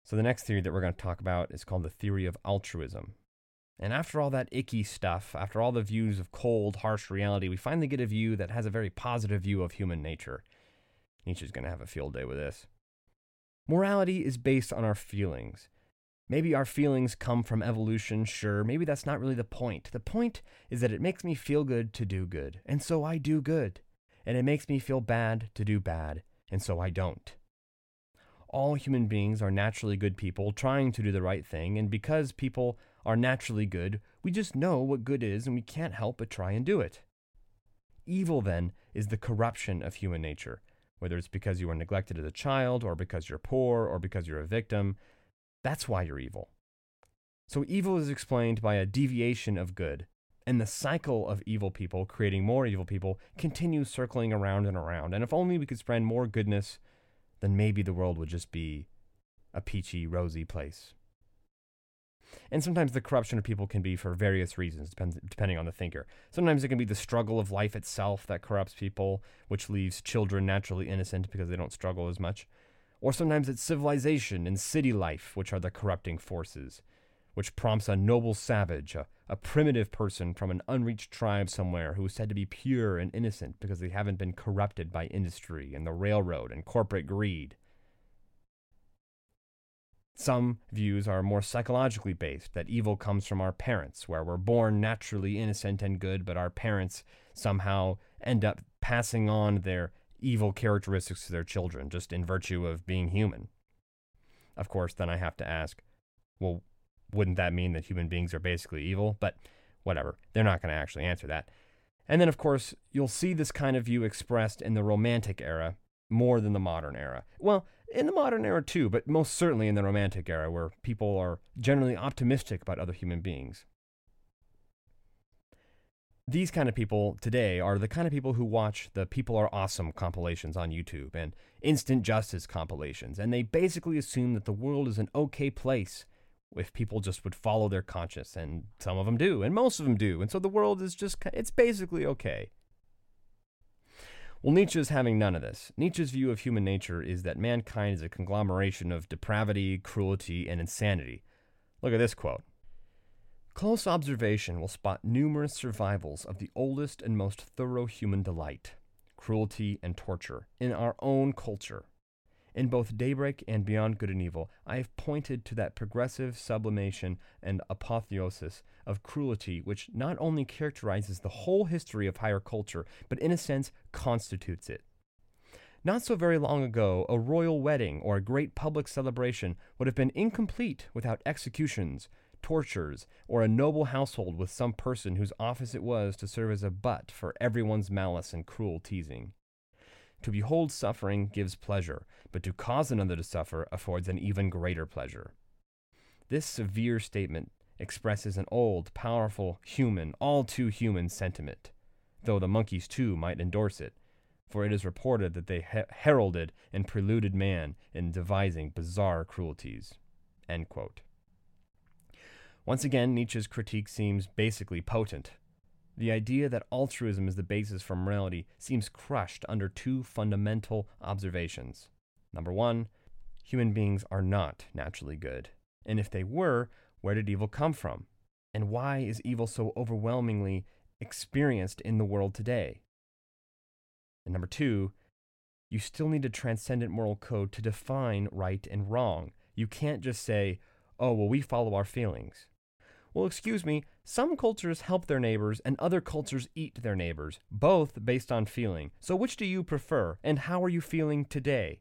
So, the next theory that we're going to talk about is called the theory of altruism. And after all that icky stuff, after all the views of cold, harsh reality, we finally get a view that has a very positive view of human nature. Nietzsche's going to have a field day with this. Morality is based on our feelings. Maybe our feelings come from evolution, sure. Maybe that's not really the point. The point is that it makes me feel good to do good, and so I do good. And it makes me feel bad to do bad, and so I don't all human beings are naturally good people trying to do the right thing, and because people are naturally good, we just know what good is and we can't help but try and do it. Evil, then, is the corruption of human nature, whether it's because you were neglected as a child, or because you're poor, or because you're a victim. That's why you're evil. So, evil is explained by a deviation of good, and the cycle of evil people creating more evil people continues circling around and around. And if only we could spread more goodness then maybe the world would just be a peachy, rosy place. And sometimes the corruption of people can be for various reasons, depending on the thinker. Sometimes it can be the struggle of life itself that corrupts people, which leaves children naturally innocent because they don't struggle as much. Or sometimes it's civilization and city life, which are the corrupting forces which prompts a noble savage, a, a primitive person from an unreached tribe somewhere who is said to be pure and innocent because they haven't been corrupted by industry and the railroad and corporate greed. Some views are more psychologically based, that evil comes from our parents, where we're born naturally innocent and good, but our parents somehow end up passing on their evil characteristics to their children, just in virtue of being human. Of course, then I have to ask, well, wouldn't that mean that human beings are basically evil? But whatever, they're not going to actually answer that. And then, of course, you'll see this kind of view expressed in the Romantic era more than the modern era. Well, in the modern era too, but most certainly in the Romantic era, where people are generally optimistic about other human beings. These kind of people today are the kind of people who watch the People Are Awesome compilations on YouTube and Instant Justice compilations, and they basically assume that the world is an okay place if people just would follow their conscience and some of them do and most of them do and so the world is just it's basically okay well nietzsche is having none of this. Nietzsche's view of human nature is that mankind is a conglomeration of depravity cruelty and insanity. Look at this quote. Close observation will spot numerous survivals of the oldest and most thorough human delight cruelty and torture in our own culture in both Daybreak and Beyond Good and Evil, I have pointed to that progressive sublimation and apotheosis of cruelty which not only characterizes the whole history of higher culture, but in a sense constitutes it. Not so very long ago, a royal wedding or a great public celebration would have been incomplete without executions, tortures, or a noble household with some person whose office it was to serve as a butt for everyone's malice and cruel teasing. To behold suffering gives pleasure, but to cause another to suffer affords an even greater pleasure. This severe statement expresses an old, powerful, human, all too human sentiment, though the monkeys too might endorse it, for it is reported that they he- heralded and preluded man in devising bizarre cruelties. Once again, Nietzsche's critique seems basically potent, the idea that altruism is the basis for morality seems crushed under two fundamental observations. Number one, human beings are not naturally good. And if they were, where did evil come from? And why is evil so overwhelmingly experienced in the world today? And number two, you still need a transcendent moral code to define right and wrong. You can't just say, oh, well, we follow our feelings. Well, excuse me, some cultures help their neighbors and other cultures eat their neighbors, both based on feeling. So, which do you prefer, and how are you feeling today?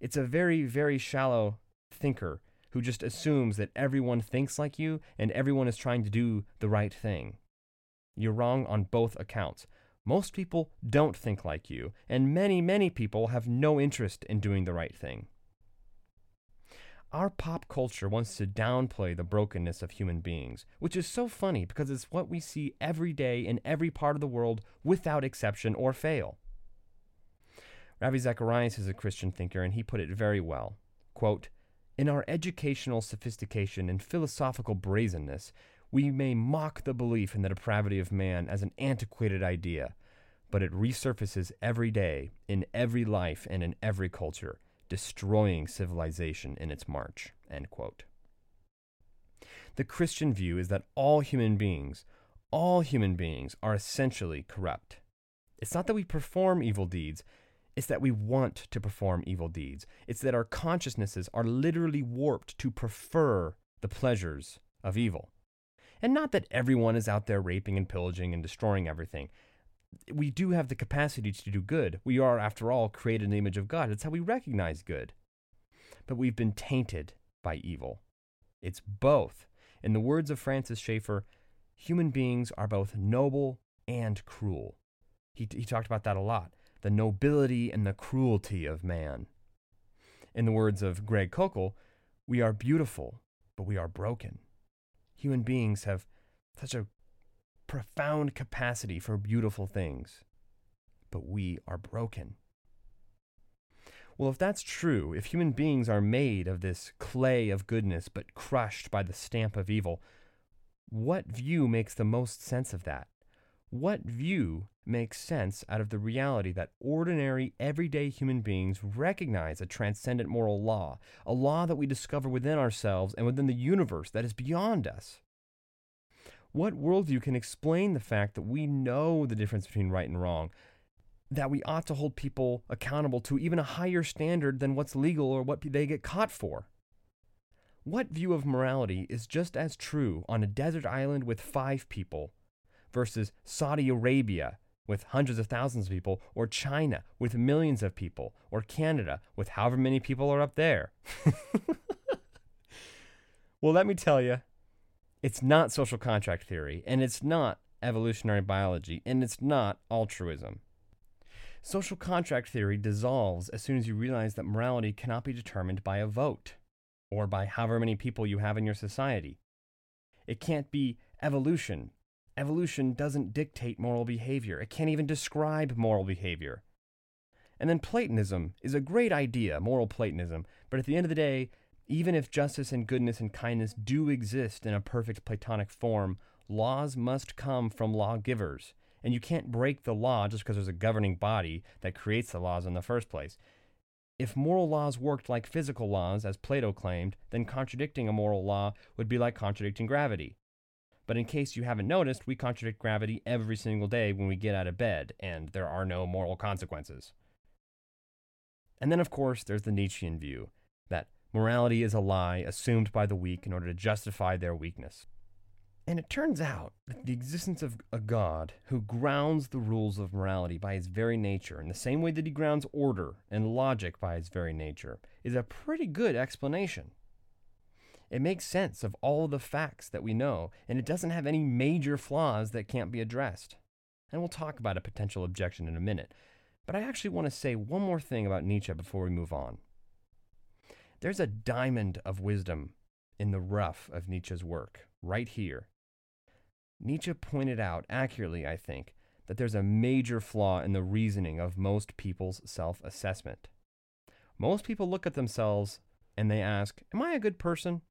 It's a very, very shallow thinker who just assumes that everyone thinks like you and everyone is trying to do the right thing. You're wrong on both accounts. Most people don't think like you, and many, many people have no interest in doing the right thing. Our pop culture wants to downplay the brokenness of human beings, which is so funny because it's what we see every day in every part of the world without exception or fail. Ravi Zacharias is a Christian thinker, and he put it very well. quote, In our educational sophistication and philosophical brazenness, we may mock the belief in the depravity of man as an antiquated idea, but it resurfaces every day, in every life, and in every culture, destroying civilization in its march. The Christian view is that all human beings, all human beings, are essentially corrupt. It's not that we perform evil deeds, it's that we want to perform evil deeds. It's that our consciousnesses are literally warped to prefer the pleasures of evil. And not that everyone is out there raping and pillaging and destroying everything. We do have the capacity to do good. We are, after all, created in the image of God. It's how we recognize good. But we've been tainted by evil. It's both. In the words of Francis Schaeffer, human beings are both noble and cruel. He, he talked about that a lot the nobility and the cruelty of man. In the words of Greg Koukl, we are beautiful, but we are broken human beings have such a profound capacity for beautiful things, but we are broken. Well, if that's true, if human beings are made of this clay of goodness but crushed by the stamp of evil, what view makes the most sense of that? What view makes sense out of the reality that ordinary, everyday human beings recognize a transcendent moral law, a law that we discover within ourselves and within the universe that is beyond us? What worldview can explain the fact that we know the difference between right and wrong, that we ought to hold people accountable to even a higher standard than what's legal or what they get caught for? What view of morality is just as true on a desert island with five people versus Saudi Arabia with hundreds of thousands of people, or China with millions of people, or Canada with however many people are up there. (laughs) well, let me tell you, it's not social contract theory, and it's not evolutionary biology, and it's not altruism. Social contract theory dissolves as soon as you realize that morality cannot be determined by a vote or by however many people you have in your society. It can't be evolution Evolution doesn't dictate moral behavior, it can't even describe moral behavior. And then Platonism is a great idea, moral Platonism, but at the end of the day, even if justice and goodness and kindness do exist in a perfect Platonic form, laws must come from lawgivers. And you can't break the law just because there's a governing body that creates the laws in the first place. If moral laws worked like physical laws, as Plato claimed, then contradicting a moral law would be like contradicting gravity. But in case you haven't noticed, we contradict gravity every single day when we get out of bed, and there are no moral consequences. And then, of course, there's the Nietzschean view morality is a lie assumed by the weak in order to justify their weakness. And it turns out that the existence of a God who grounds the rules of morality by his very nature, in the same way that he grounds order and logic by his very nature, is a pretty good explanation. It makes sense of all the facts that we know, and it doesn't have any major flaws that can't be addressed. And we'll talk about a potential objection in a minute. But I actually want to say one more thing about Nietzsche before we move on. There's a diamond of wisdom in the rough of Nietzsche's work, right here. Nietzsche pointed out, accurately, I think, that there's a major flaw in the reasoning of most people's self assessment. Most people look at themselves and they ask, Am I a good person?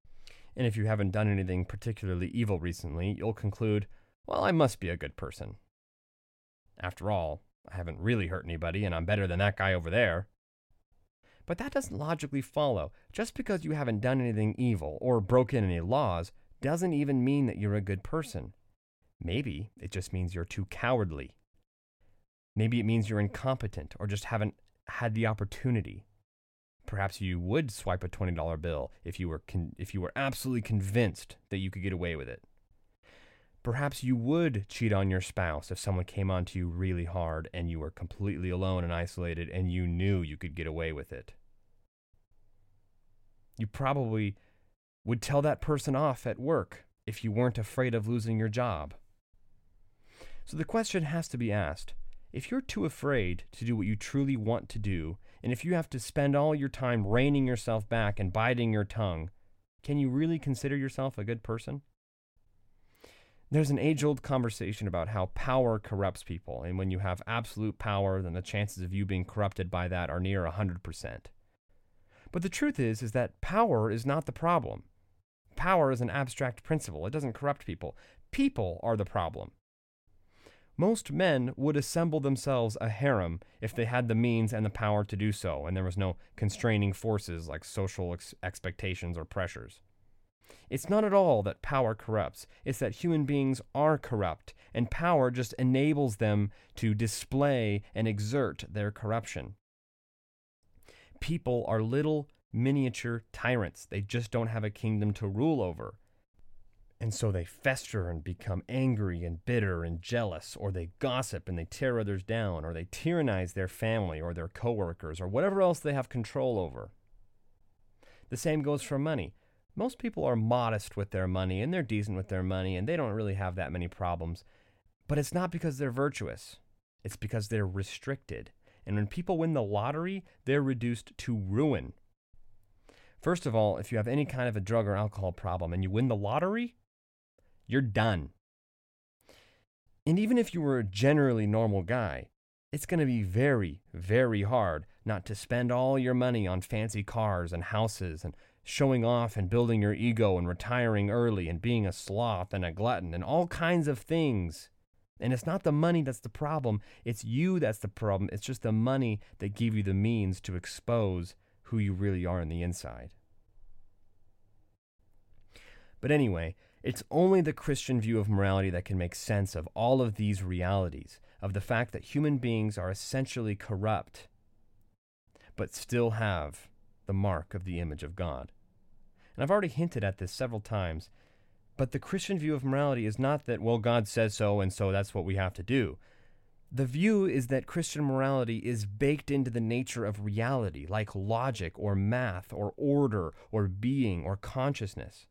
And if you haven't done anything particularly evil recently, you'll conclude, well, I must be a good person. After all, I haven't really hurt anybody, and I'm better than that guy over there. But that doesn't logically follow. Just because you haven't done anything evil or broken any laws doesn't even mean that you're a good person. Maybe it just means you're too cowardly. Maybe it means you're incompetent or just haven't had the opportunity. Perhaps you would swipe a $20 bill if you were con- if you were absolutely convinced that you could get away with it. Perhaps you would cheat on your spouse if someone came on to you really hard and you were completely alone and isolated and you knew you could get away with it. You probably would tell that person off at work if you weren't afraid of losing your job. So the question has to be asked if you're too afraid to do what you truly want to do and if you have to spend all your time reining yourself back and biting your tongue, can you really consider yourself a good person? There's an age old conversation about how power corrupts people, and when you have absolute power, then the chances of you being corrupted by that are near 100%. But the truth is is that power is not the problem. Power is an abstract principle. It doesn't corrupt people. People are the problem. Most men would assemble themselves a harem if they had the means and the power to do so, and there was no constraining forces like social ex- expectations or pressures. It's not at all that power corrupts, it's that human beings are corrupt, and power just enables them to display and exert their corruption. People are little miniature tyrants, they just don't have a kingdom to rule over. And so they fester and become angry and bitter and jealous, or they gossip and they tear others down, or they tyrannize their family or their coworkers, or whatever else they have control over. The same goes for money. Most people are modest with their money and they're decent with their money and they don't really have that many problems. But it's not because they're virtuous, it's because they're restricted. And when people win the lottery, they're reduced to ruin. First of all, if you have any kind of a drug or alcohol problem and you win the lottery, you're done. And even if you were a generally normal guy, it's going to be very, very hard not to spend all your money on fancy cars and houses and showing off and building your ego and retiring early and being a sloth and a glutton and all kinds of things. And it's not the money that's the problem, it's you that's the problem. It's just the money that give you the means to expose who you really are on the inside. But anyway, it's only the Christian view of morality that can make sense of all of these realities, of the fact that human beings are essentially corrupt, but still have the mark of the image of God. And I've already hinted at this several times, but the Christian view of morality is not that, well, God says so, and so that's what we have to do. The view is that Christian morality is baked into the nature of reality, like logic or math or order or being or consciousness.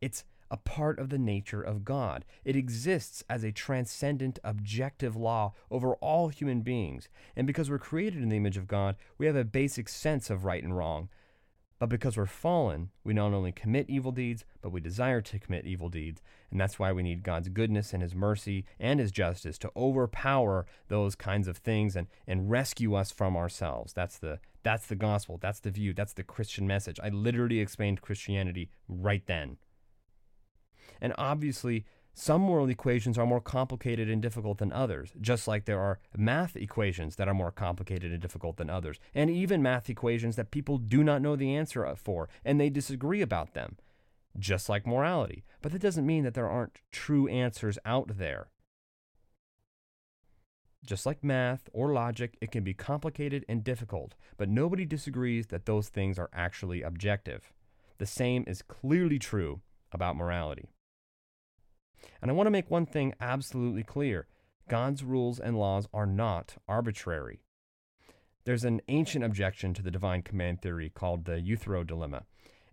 It's a part of the nature of God. It exists as a transcendent, objective law over all human beings. And because we're created in the image of God, we have a basic sense of right and wrong. But because we're fallen, we not only commit evil deeds, but we desire to commit evil deeds. And that's why we need God's goodness and His mercy and His justice to overpower those kinds of things and, and rescue us from ourselves. That's the, that's the gospel. That's the view. That's the Christian message. I literally explained Christianity right then. And obviously, some moral equations are more complicated and difficult than others, just like there are math equations that are more complicated and difficult than others, and even math equations that people do not know the answer for and they disagree about them, just like morality. But that doesn't mean that there aren't true answers out there. Just like math or logic, it can be complicated and difficult, but nobody disagrees that those things are actually objective. The same is clearly true about morality. And I want to make one thing absolutely clear God's rules and laws are not arbitrary. There's an ancient objection to the divine command theory called the Euthyphro dilemma.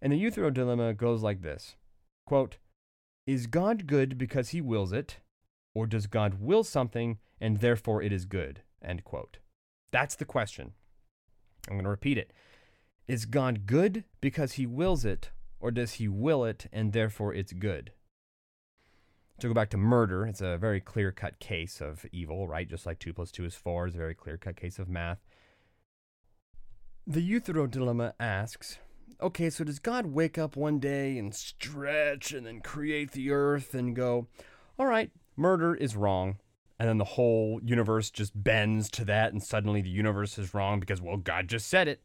And the Euthyphro dilemma goes like this quote, Is God good because he wills it, or does God will something and therefore it is good? End quote. That's the question. I'm going to repeat it. Is God good because he wills it, or does he will it and therefore it's good? To go back to murder, it's a very clear cut case of evil, right? Just like 2 plus 2 is 4 is a very clear cut case of math. The Euthyphro dilemma asks okay, so does God wake up one day and stretch and then create the earth and go, all right, murder is wrong? And then the whole universe just bends to that, and suddenly the universe is wrong because, well, God just said it.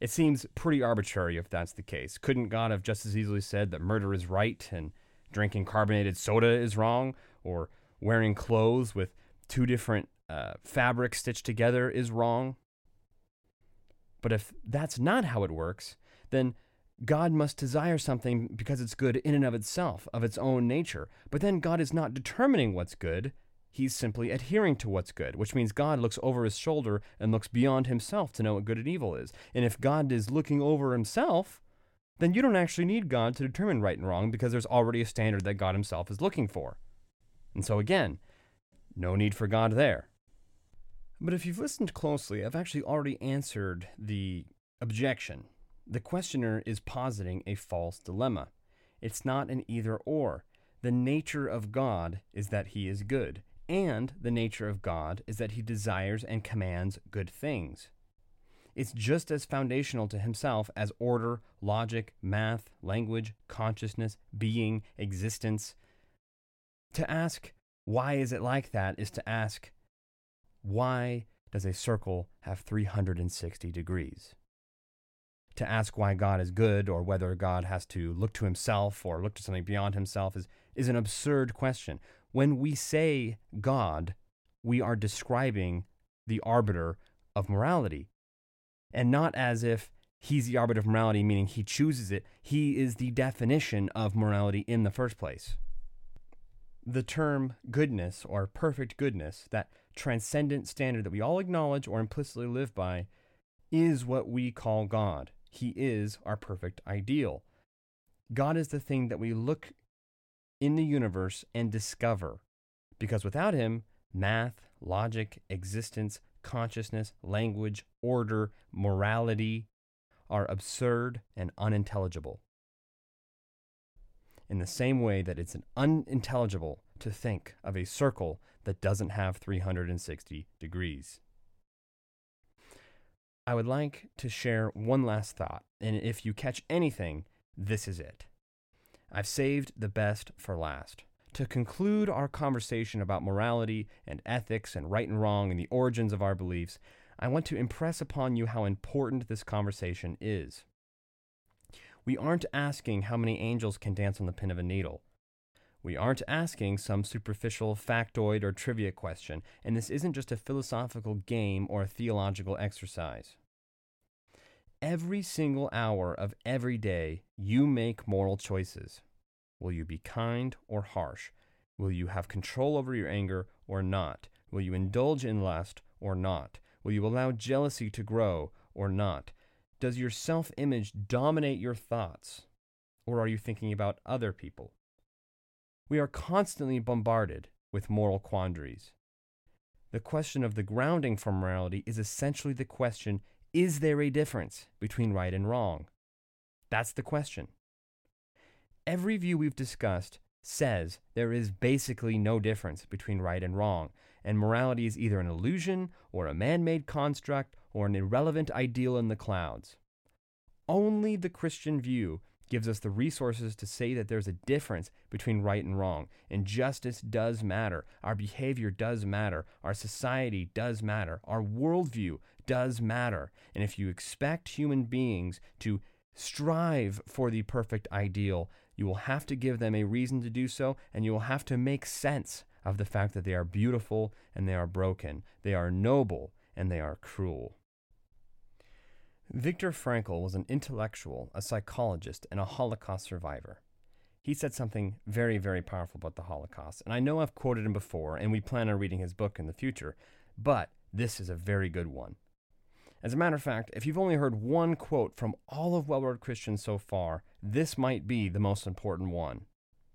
It seems pretty arbitrary if that's the case. Couldn't God have just as easily said that murder is right and drinking carbonated soda is wrong, or wearing clothes with two different uh, fabrics stitched together is wrong. But if that's not how it works, then God must desire something because it's good in and of itself, of its own nature. But then God is not determining what's good. He's simply adhering to what's good, which means God looks over his shoulder and looks beyond himself to know what good and evil is. And if God is looking over himself, then you don't actually need God to determine right and wrong because there's already a standard that God Himself is looking for. And so, again, no need for God there. But if you've listened closely, I've actually already answered the objection. The questioner is positing a false dilemma. It's not an either or. The nature of God is that He is good, and the nature of God is that He desires and commands good things. It's just as foundational to himself as order, logic, math, language, consciousness, being, existence. To ask, why is it like that, is to ask, why does a circle have 360 degrees? To ask why God is good or whether God has to look to himself or look to something beyond himself is, is an absurd question. When we say God, we are describing the arbiter of morality. And not as if he's the arbiter of morality, meaning he chooses it. He is the definition of morality in the first place. The term goodness or perfect goodness, that transcendent standard that we all acknowledge or implicitly live by, is what we call God. He is our perfect ideal. God is the thing that we look in the universe and discover, because without Him, math, logic, existence, consciousness, language, order, morality are absurd and unintelligible. In the same way that it's unintelligible to think of a circle that doesn't have 360 degrees. I would like to share one last thought, and if you catch anything, this is it. I've saved the best for last. To conclude our conversation about morality and ethics and right and wrong and the origins of our beliefs, I want to impress upon you how important this conversation is. We aren't asking how many angels can dance on the pin of a needle. We aren't asking some superficial factoid or trivia question, and this isn't just a philosophical game or a theological exercise. Every single hour of every day, you make moral choices. Will you be kind or harsh? Will you have control over your anger or not? Will you indulge in lust or not? Will you allow jealousy to grow or not? Does your self image dominate your thoughts? Or are you thinking about other people? We are constantly bombarded with moral quandaries. The question of the grounding for morality is essentially the question is there a difference between right and wrong? That's the question every view we've discussed says there is basically no difference between right and wrong, and morality is either an illusion or a man made construct or an irrelevant ideal in the clouds. Only the Christian view gives us the resources to say that there's a difference between right and wrong, and justice does matter. Our behavior does matter. Our society does matter. Our worldview does matter. And if you expect human beings to strive for the perfect ideal, you will have to give them a reason to do so, and you will have to make sense of the fact that they are beautiful and they are broken, they are noble and they are cruel. Viktor Frankl was an intellectual, a psychologist, and a Holocaust survivor. He said something very, very powerful about the Holocaust, and I know I've quoted him before, and we plan on reading his book in the future, but this is a very good one. As a matter of fact, if you've only heard one quote from all of Well Read Christians so far, this might be the most important one.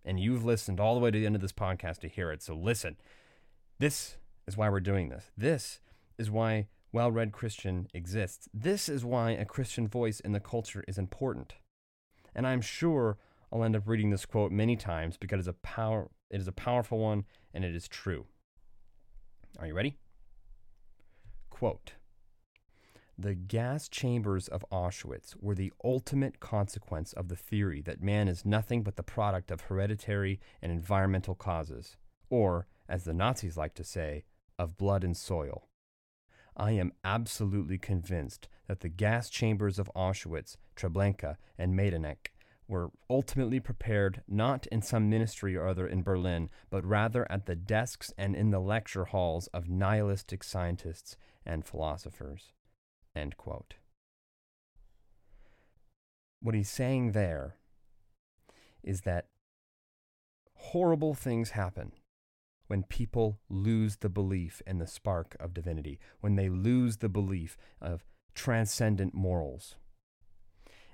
And you've listened all the way to the end of this podcast to hear it. So listen. This is why we're doing this. This is why Well Read Christian exists. This is why a Christian voice in the culture is important. And I'm sure I'll end up reading this quote many times because it is a power it is a powerful one and it is true. Are you ready? Quote the gas chambers of Auschwitz were the ultimate consequence of the theory that man is nothing but the product of hereditary and environmental causes, or, as the Nazis like to say, of blood and soil. I am absolutely convinced that the gas chambers of Auschwitz, Treblinka, and Majdanek were ultimately prepared not in some ministry or other in Berlin, but rather at the desks and in the lecture halls of nihilistic scientists and philosophers. End quote. What he's saying there is that horrible things happen when people lose the belief in the spark of divinity, when they lose the belief of transcendent morals.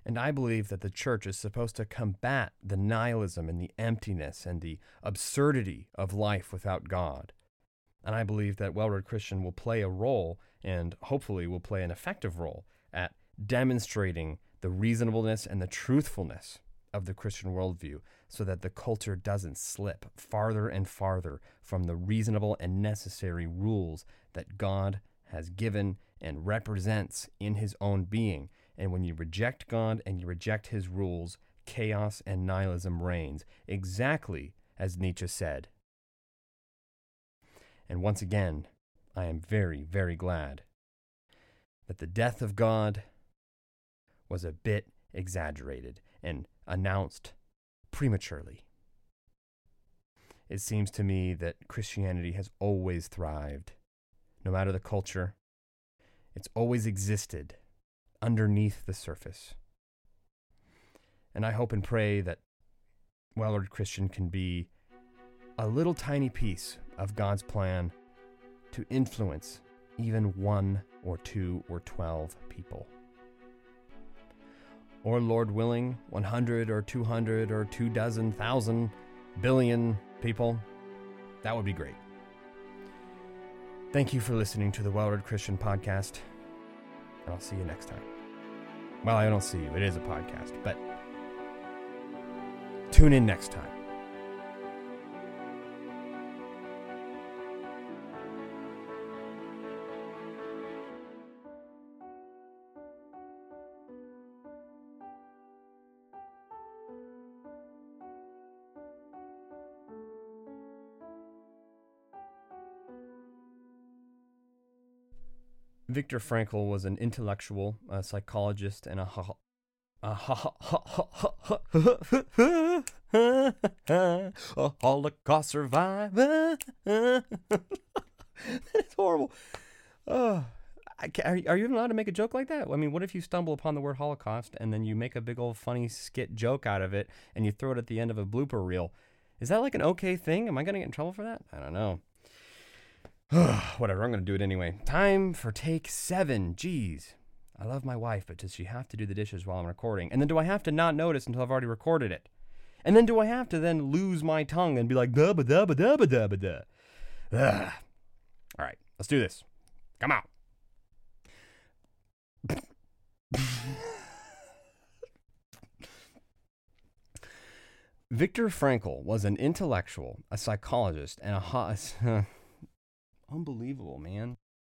And I believe that the church is supposed to combat the nihilism and the emptiness and the absurdity of life without God. And I believe that Well Read Christian will play a role and hopefully will play an effective role at demonstrating the reasonableness and the truthfulness of the Christian worldview so that the culture doesn't slip farther and farther from the reasonable and necessary rules that God has given and represents in his own being. And when you reject God and you reject his rules, chaos and nihilism reigns, exactly as Nietzsche said. And once again, I am very, very glad that the death of God was a bit exaggerated and announced prematurely. It seems to me that Christianity has always thrived, no matter the culture. It's always existed underneath the surface. And I hope and pray that Well Christian can be a little tiny piece of God's plan to influence even one or two or twelve people. Or, Lord willing, 100 or 200 or two dozen thousand billion people. That would be great. Thank you for listening to the Well Read Christian podcast, and I'll see you next time. Well, I don't see you, it is a podcast, but tune in next time. Viktor Frankl was an intellectual, a psychologist, and a, ho- a, ho- a Holocaust survivor. (laughs) That's horrible. Oh, are, are you allowed to make a joke like that? I mean, what if you stumble upon the word Holocaust and then you make a big old funny skit joke out of it and you throw it at the end of a blooper reel? Is that like an okay thing? Am I going to get in trouble for that? I don't know. (sighs) Whatever, I'm going to do it anyway. Time for take seven. Jeez. I love my wife, but does she have to do the dishes while I'm recording? And then do I have to not notice until I've already recorded it? And then do I have to then lose my tongue and be like, da ba da ba da ba da ba da? (sighs) All right, let's do this. Come on. (laughs) Viktor Frankl was an intellectual, a psychologist, and a. Ho- (laughs) Unbelievable, man.